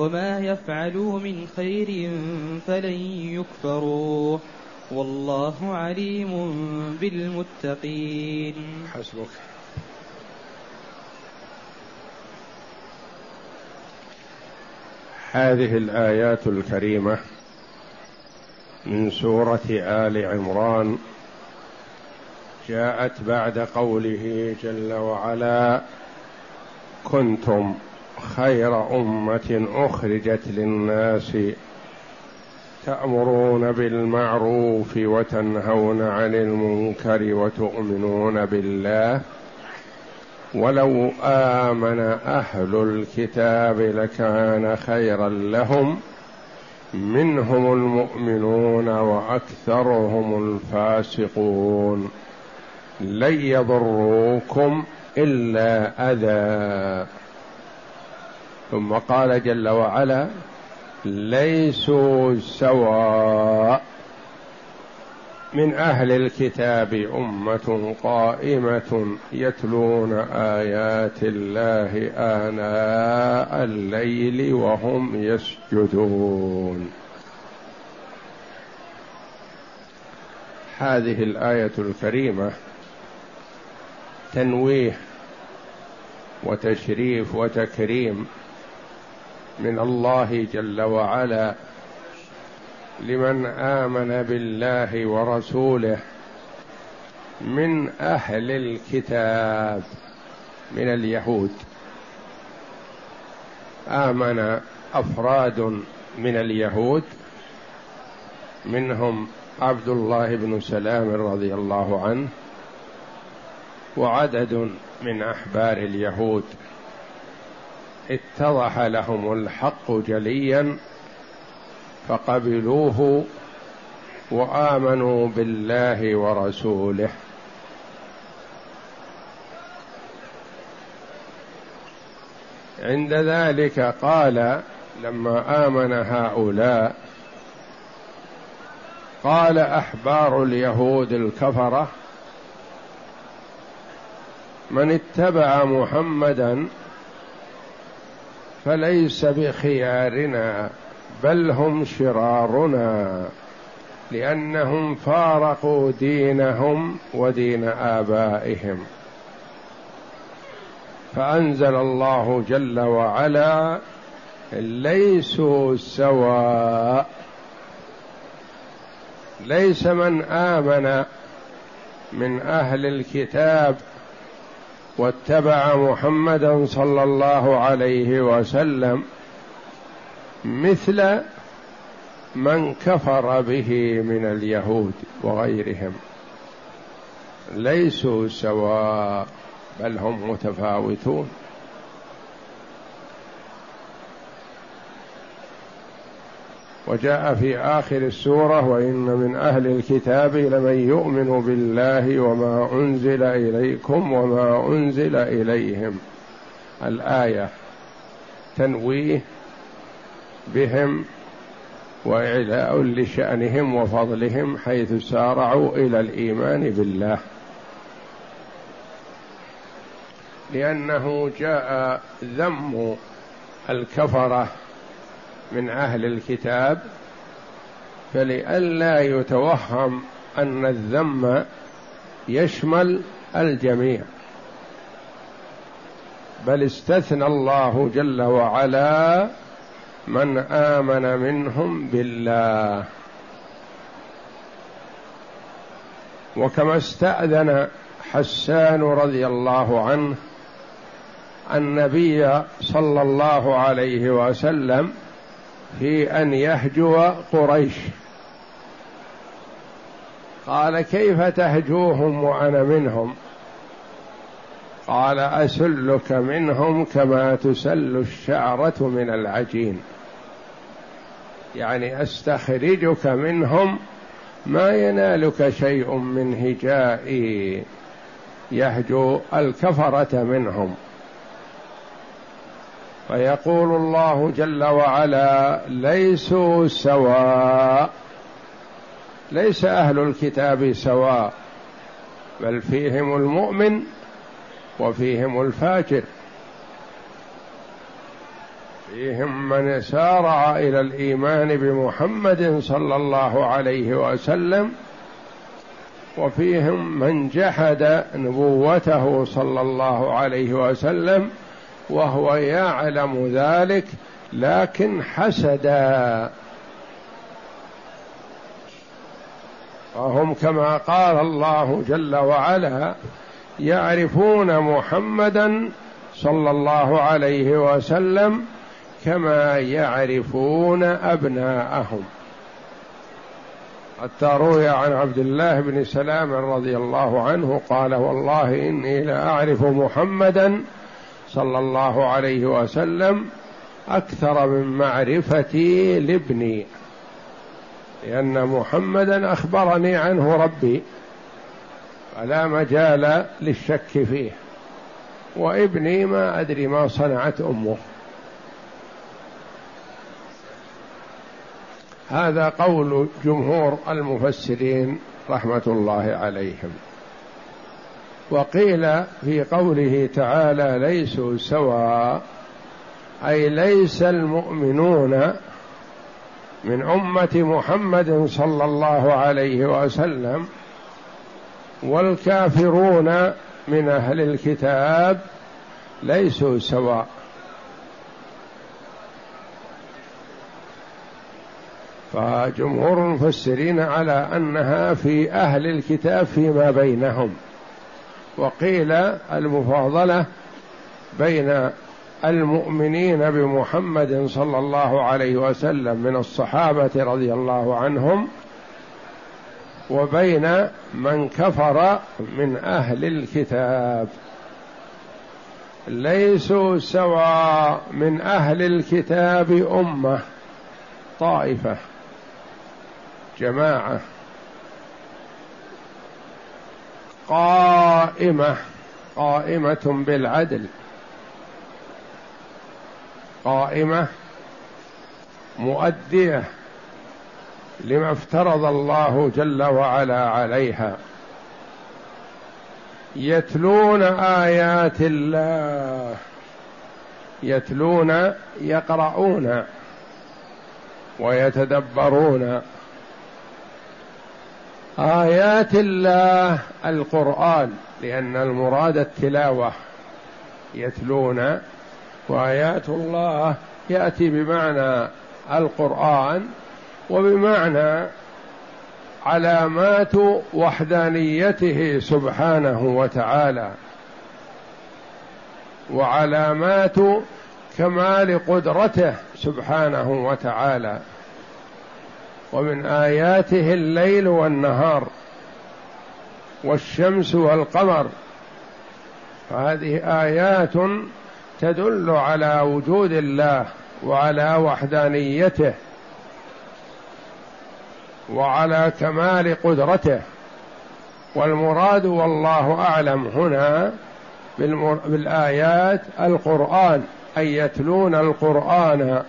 وما يفعلوا من خير فلن يكفروه والله عليم بالمتقين. حسبك. هذه الآيات الكريمة من سورة آل عمران. جاءت بعد قوله جل وعلا كنتم خير أمة أخرجت للناس تأمرون بالمعروف وتنهون عن المنكر وتؤمنون بالله. ولو آمن أهل الكتاب لكان خيرا لهم. منهم المؤمنون وأكثرهم الفاسقون. لن يضروكم إلا أذى. ثم قال جل وعلا ليسوا سواء. من أهل الكتاب أمة قائمة يتلون آيات الله آناء الليل وهم يسجدون. هذه الآية الكريمة تنويه وتشريف وتكريم من الله جل وعلا لمن آمن بالله ورسوله من أهل الكتاب من اليهود. آمن أفراد من اليهود منهم عبد الله بن سلام رضي الله عنه وعدد من أحبار اليهود. اتضح لهم الحق جليا فقبلوه وآمنوا بالله ورسوله. عند ذلك قال لما آمن هؤلاء قال أحبار اليهود الكفرة من اتبع محمدا فليس بخيارنا بل هم شرارنا لأنهم فارقوا دينهم ودين آبائهم. فأنزل الله جل وعلا ليسوا سواء ليس من آمن من أهل الكتاب واتبع محمدا صلى الله عليه وسلم مثل من كفر به من اليهود وغيرهم. ليسوا سواء بل هم متفاوتون. وجاء في آخر السورة وإن من أهل الكتاب لمن يؤمن بالله وما أنزل إليكم وما أنزل إليهم. الآية تنويه بهم وإعلاء لشأنهم وفضلهم حيث سارعوا إلى الإيمان بالله. لأنه جاء ذم الكفرة من أهل الكتاب فلئلا يتوهم أن الذم يشمل الجميع. بل استثنى الله جل وعلا من آمن منهم بالله. وكما استأذن حسان رضي الله عنه النبي صلى الله عليه وسلم في أن يهجو قريش. قال كيف تهجوهم وأنا منهم؟ قال أسلك منهم كما تسل الشعرة من العجين. يعني أستخرجك منهم ما ينالك شيء من هجائي. يهجو الكفرة منهم. فيقول الله جل وعلا ليسوا سواء ليس أهل الكتاب سواء بل فيهم المؤمن وفيهم الفاجر. فيهم من سارع إلى الإيمان بمحمد صلى الله عليه وسلم وفيهم من جحد نبوته صلى الله عليه وسلم وهو يعلم ذلك لكن حسدا. وهم كما قال الله جل وعلا يعرفون محمدا صلى الله عليه وسلم كما يعرفون أبناءهم. حتى روي عن عبد الله بن سلام رضي الله عنه قال والله إني لأعرف محمدا صلى الله عليه وسلم أكثر من معرفتي لابني لأن محمدا أخبرني عنه ربي فلا مجال للشك فيه وابني ما أدري ما صنعت أمه. هذا قول جمهور المفسرين رحمة الله عليهم. وقيل في قوله تعالى ليسوا سواء أي ليس المؤمنون من أمة محمد صلى الله عليه وسلم والكافرون من أهل الكتاب ليسوا سواء فجمهور المفسرين على أنها في أهل الكتاب فيما بينهم. وقيل المفاضلة بين المؤمنين بمحمد صلى الله عليه وسلم من الصحابة رضي الله عنهم وبين من كفر من أهل الكتاب. ليسوا سواء من أهل الكتاب أمة طائفة جماعة. قائمة قائمة بالعدل. قائمة مؤدية لما افترض الله جل وعلا عليها. يتلون آيات الله يتلون يقرؤون ويتدبرون. آيات الله القرآن لأن المراد التلاوة يتلون وآيات الله يأتي بمعنى القرآن وبمعنى علامات وحدانيته سبحانه وتعالى. وعلامات كمال قدرته سبحانه وتعالى. ومن آياته الليل والنهار والشمس والقمر. فهذه آيات تدل على وجود الله وعلى وحدانيته وعلى كمال قدرته. والمراد والله أعلم هنا بالآيات القرآن اي يتلون القرآن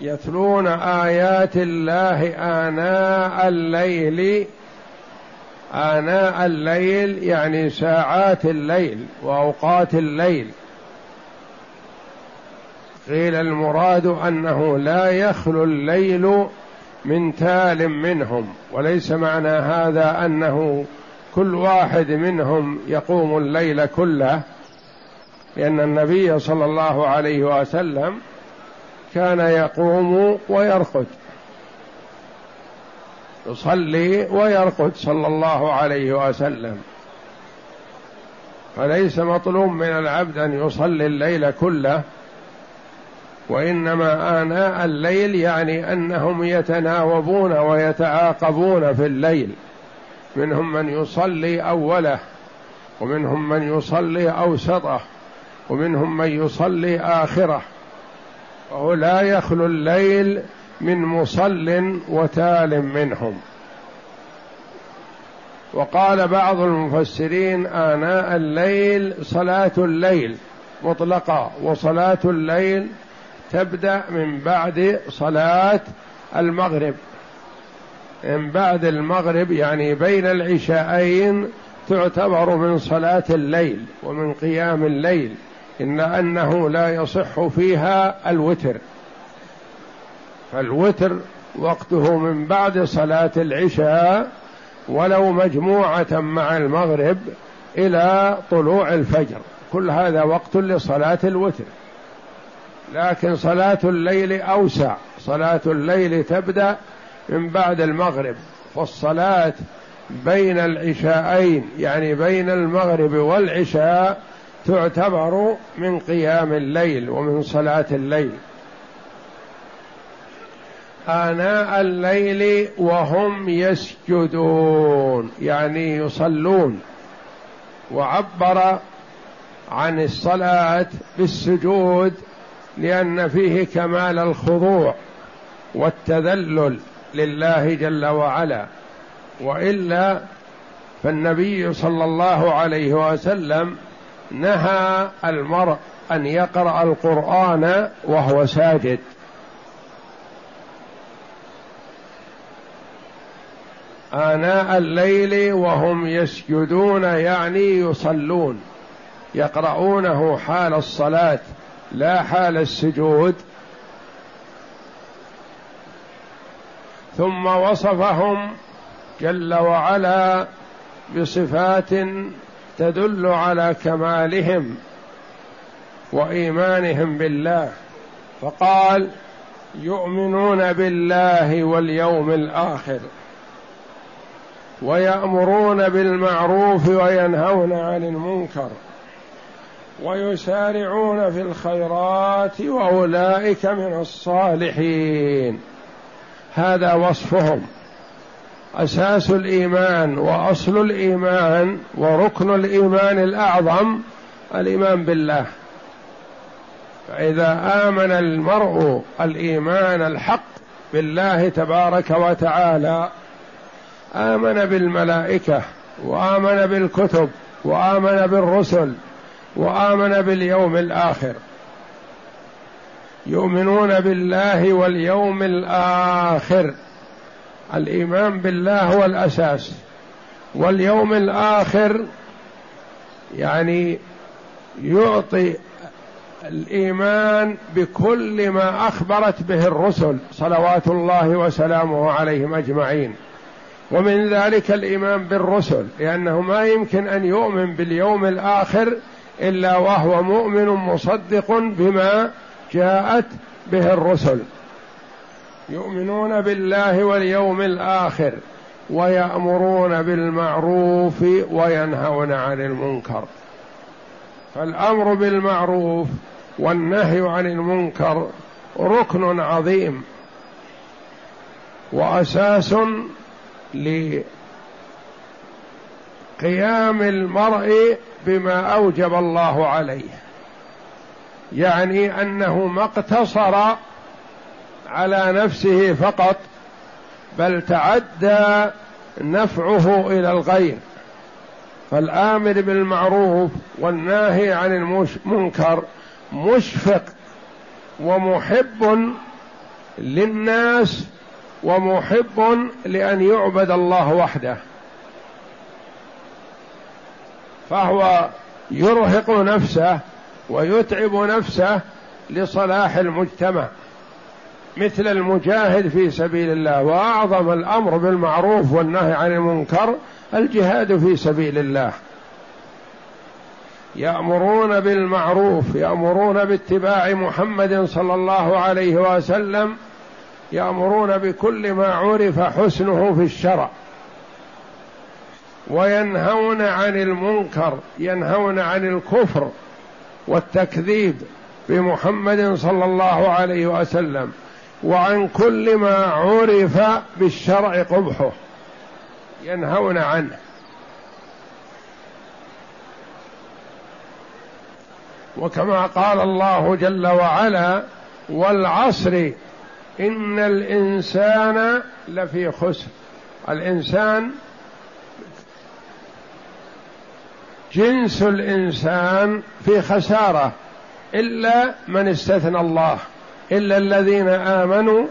يتلون آيات الله آناء الليل آناء الليل يعني ساعات الليل وأوقات الليل. قيل المراد أنه لا يخلو الليل من تال منهم وليس معنى هذا أنه كل واحد منهم يقوم الليل كله لأن النبي صلى الله عليه وسلم كان يقوم ويرقد. يصلي ويرقد صلى الله عليه وسلم. فليس مطلوب من العبد أن يصلي الليل كله وإنما آناء الليل يعني أنهم يتناوبون ويتعاقبون في الليل. منهم من يصلي أوله ومنهم من يصلي أوسطه ومنهم من يصلي آخره. وهو لا يخلو الليل من مصل وتال منهم. وقال بعض المفسرين آناء الليل صلاة الليل مطلقة وصلاة الليل تبدأ من بعد صلاة المغرب. من بعد المغرب يعني بين العشاءين تعتبر من صلاة الليل ومن قيام الليل. إلا أنه لا يصح فيها الوتر. فالوتر وقته من بعد صلاة العشاء ولو مجموعة مع المغرب إلى طلوع الفجر. كل هذا وقت لصلاة الوتر. لكن صلاة الليل أوسع. صلاة الليل تبدأ من بعد المغرب. فالصلاة بين العشاءين يعني بين المغرب والعشاء تعتبر من قيام الليل ومن صلاة الليل. آناء الليل وهم يسجدون يعني يصلون. وعبر عن الصلاة بالسجود لأن فيه كمال الخضوع والتذلل لله جل وعلا. وإلا فالنبي صلى الله عليه وسلم نهى المرء أن يقرأ القرآن وهو ساجد. آناء الليل وهم يسجدون يعني يصلون يقرؤونه حال الصلاة لا حال السجود. ثم وصفهم جل وعلا بصفات تدل على كمالهم وإيمانهم بالله. فقال يؤمنون بالله واليوم الآخر ويأمرون بالمعروف وينهون عن المنكر ويسارعون في الخيرات وأولئك من الصالحين. هذا وصفهم. أساس الإيمان وأصل الإيمان وركن الإيمان الأعظم الإيمان بالله. فإذا آمن المرء الإيمان الحق بالله تبارك وتعالى آمن بالملائكة وآمن بالكتب وآمن بالرسل وآمن باليوم الآخر. يؤمنون بالله واليوم الآخر. الإيمان بالله هو الأساس واليوم الآخر يعني يعطي الإيمان بكل ما أخبرت به الرسل صلوات الله وسلامه عليهم أجمعين. ومن ذلك الإيمان بالرسل لأنه ما يمكن أن يؤمن باليوم الآخر إلا وهو مؤمن مصدق بما جاءت به الرسل. يؤمنون بالله واليوم الآخر ويأمرون بالمعروف وينهون عن المنكر. فالأمر بالمعروف والنهي عن المنكر ركن عظيم وأساس لقيام المرء بما أوجب الله عليه يعني أنه ما اقتصر على نفسه فقط بل تعدى نفعه إلى الغير. فالآمر بالمعروف والناهي عن المنكر مشفق ومحب للناس ومحب لأن يعبد الله وحده. فهو يرهق نفسه ويتعب نفسه لصلاح المجتمع. مثل المجاهد في سبيل الله وأعظم الأمر بالمعروف والنهي عن المنكر الجهاد في سبيل الله. يأمرون بالمعروف يأمرون باتباع محمد صلى الله عليه وسلم يأمرون بكل ما عرف حسنه في الشرع. وينهون عن المنكر ينهون عن الكفر والتكذيب بمحمد صلى الله عليه وسلم. وعن كل ما عرف بالشرع قبحه. ينهون عنه. وكما قال الله جل وعلا والعصر إن الإنسان لفي خسر. الإنسان جنس الإنسان في خسارة إلا من استثنى الله. إلا الذين آمنوا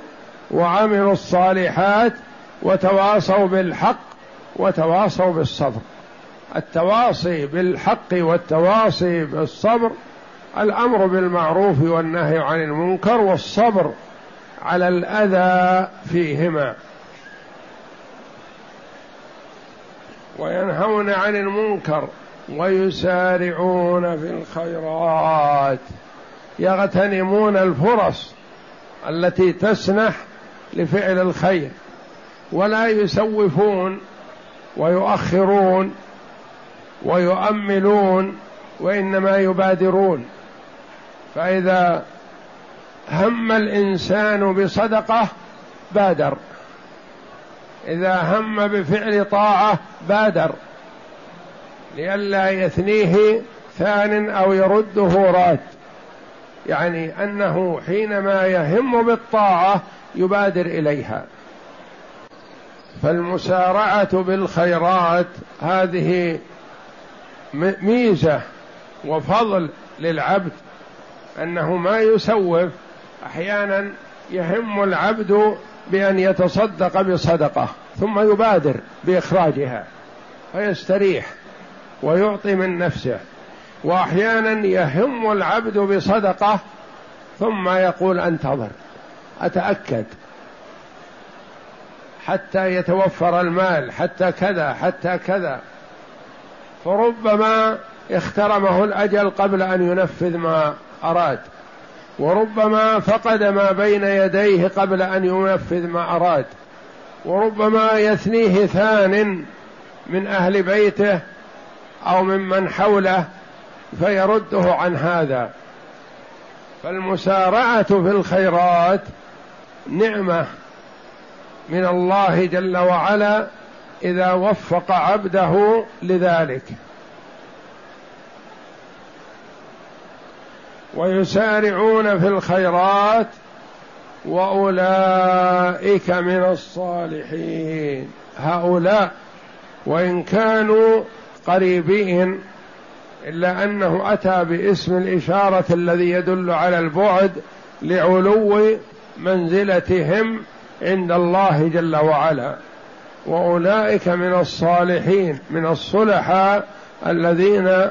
وعملوا الصالحات وتواصوا بالحق وتواصوا بالصبر. التواصي بالحق والتواصي بالصبر الأمر بالمعروف والنهي عن المنكر والصبر على الأذى فيهما. وينهون عن المنكر ويسارعون في الخيرات. يغتنمون الفرص التي تسنح لفعل الخير ولا يسوفون ويؤخرون ويؤملون وإنما يبادرون. فإذا هم الإنسان بصدقة بادر. إذا هم بفعل طاعة بادر. لئلا يثنيه ثان أو يرده راد. يعني أنه حينما يهم بالطاعة يبادر إليها. فالمسارعة بالخيرات هذه ميزة وفضل للعبد أنه ما يسوف أحيانا يهم العبد بأن يتصدق بصدقة ثم يبادر بإخراجها فيستريح ويعطي من نفسه. وأحيانا يهم العبد بصدقة ثم يقول أنتظر أتأكد. حتى يتوفر المال حتى كذا حتى كذا. فربما اخترمه الأجل قبل أن ينفذ ما أراد وربما فقد ما بين يديه قبل أن ينفذ ما أراد وربما يثنيه ثان من أهل بيته أو ممن حوله فيرده عن هذا. فالمسارعة في الخيرات نعمة من الله جل وعلا إذا وفق عبده لذلك. ويسارعون في الخيرات وأولئك من الصالحين. هؤلاء وإن كانوا قريبين إلا أنه أتى باسم الإشارة الذي يدل على البعد لعلو منزلتهم عند الله جل وعلا. وأولئك من الصالحين من الصلحاء الذين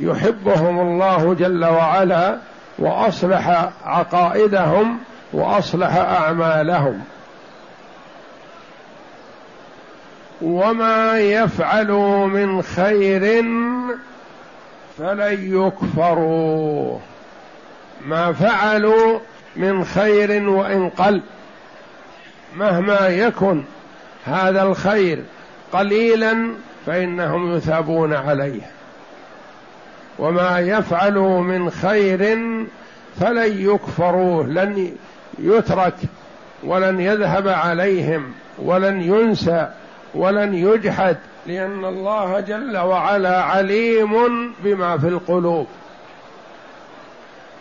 يحبهم الله جل وعلا وأصلح عقائدهم وأصلح أعمالهم. وما يفعلوا من خير فلن يكفروا. ما فعلوا من خير وإن قل. مهما يكن هذا الخير قليلا فإنهم يثابون عليه. وما يفعلوا من خير فلن يكفروه لن يترك ولن يذهب عليهم ولن ينسى ولن يجحد. لأن الله جل وعلا عليم بما في القلوب.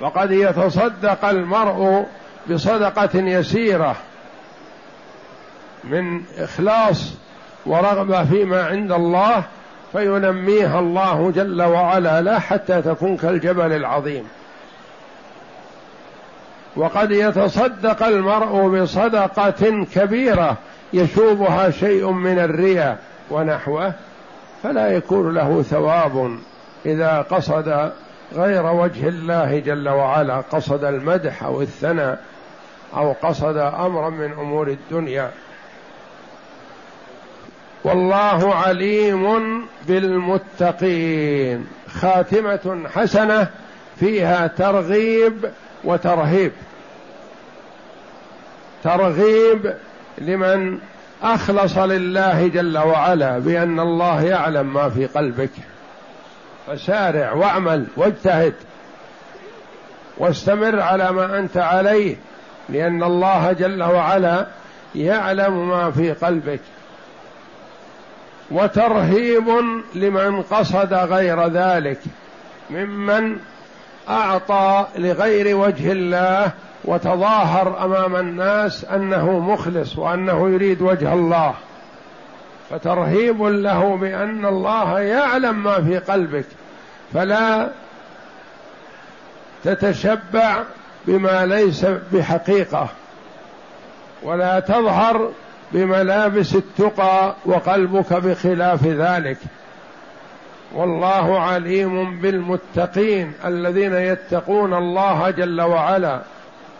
وقد يتصدق المرء بصدقة يسيرة من إخلاص ورغبة فيما عند الله فينميها الله جل وعلا لا حتى تكون كالجبل العظيم. وقد يتصدق المرء بصدقة كبيرة يشوبها شيء من الرياء. ونحوه فلا يكون له ثواب إذا قصد غير وجه الله جل وعلا قصد المدح أو الثناء أو قصد أمرا من أمور الدنيا. والله عليم بالمتقين. خاتمة حسنة فيها ترغيب وترهيب. ترغيب لمن أخلص لله جل وعلا بأن الله يعلم ما في قلبك. فسارع واعمل واجتهد. واستمر على ما أنت عليه لأن الله جل وعلا يعلم ما في قلبك. وترهيب لمن قصد غير ذلك ممن أعطى لغير وجه الله وتظاهر أمام الناس أنه مخلص وأنه يريد وجه الله. فترهيب له بأن الله يعلم ما في قلبك. فلا تتشبع بما ليس بحقيقة. ولا تظهر بملابس التقى وقلبك بخلاف ذلك. والله عليم بالمتقين الذين يتقون الله جل وعلا.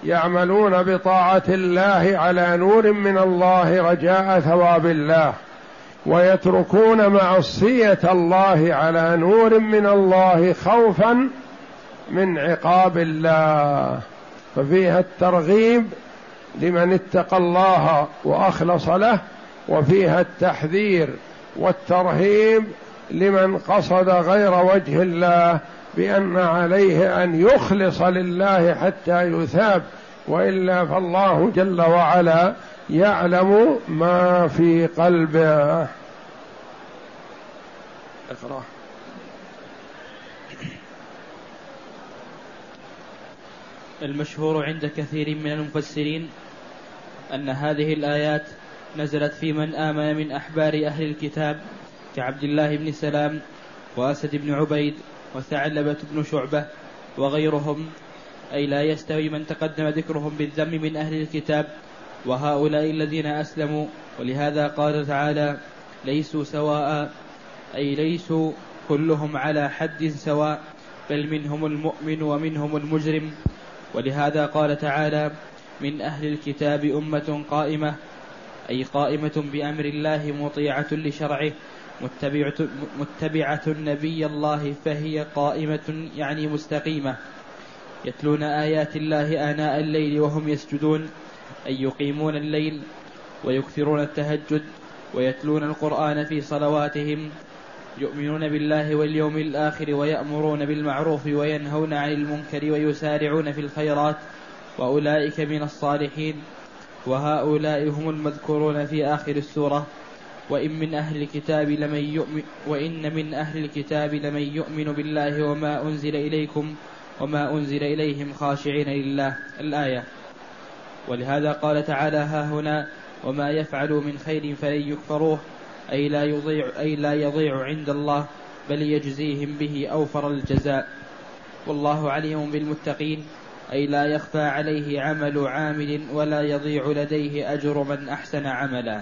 يعملون بطاعة الله على نور من الله رجاء ثواب الله ويتركون معصية الله على نور من الله خوفا من عقاب الله. ففيها الترغيب لمن اتقى الله وأخلص له وفيها التحذير والترهيب لمن قصد غير وجه الله بأن عليه أن يخلص لله حتى يثاب وإلا فالله جل وعلا يعلم ما في قلبه. اقرأ. المشهور عند كثير من المفسرين أن هذه الآيات نزلت في من آمن من أحبار أهل الكتاب كعبد الله بن سلام وأسد بن عبيد وثعلبة بن شعبة وغيرهم أي لا يستوي من تقدم ذكرهم بالذم من أهل الكتاب وهؤلاء الذين أسلموا ولهذا قال تعالى ليسوا سواء أي ليسوا كلهم على حد سواء بل منهم المؤمن ومنهم المجرم. ولهذا قال تعالى من أهل الكتاب أمة قائمة أي قائمة بأمر الله مطيعة لشرعه. متبعة, متبعة نبي الله فهي قائمة يعني مستقيمة. يتلون آيات الله آناء الليل وهم يسجدون أي يقيمون الليل ويكثرون التهجد ويتلون القرآن في صلواتهم يؤمنون بالله واليوم الآخر ويأمرون بالمعروف وينهون عن المنكر ويسارعون في الخيرات وأولئك من الصالحين وهؤلاء هم المذكورون في آخر السورة. وإن من أهل الكتاب لمن يؤمن وإن من أهل الكتاب لمن يؤمن بالله وما أنزل إليكم وما أنزل إليهم خاشعين لله. الآية. ولهذا قال تعالى ها هنا وما يفعلوا من خير فلن يكفروه أي لا يضيع أي لا يضيع عند الله بل يجزيهم به أوفر الجزاء. والله عليم بالمتقين أي لا يخفى عليه عمل عامل ولا يضيع لديه أجر من أحسن عملا.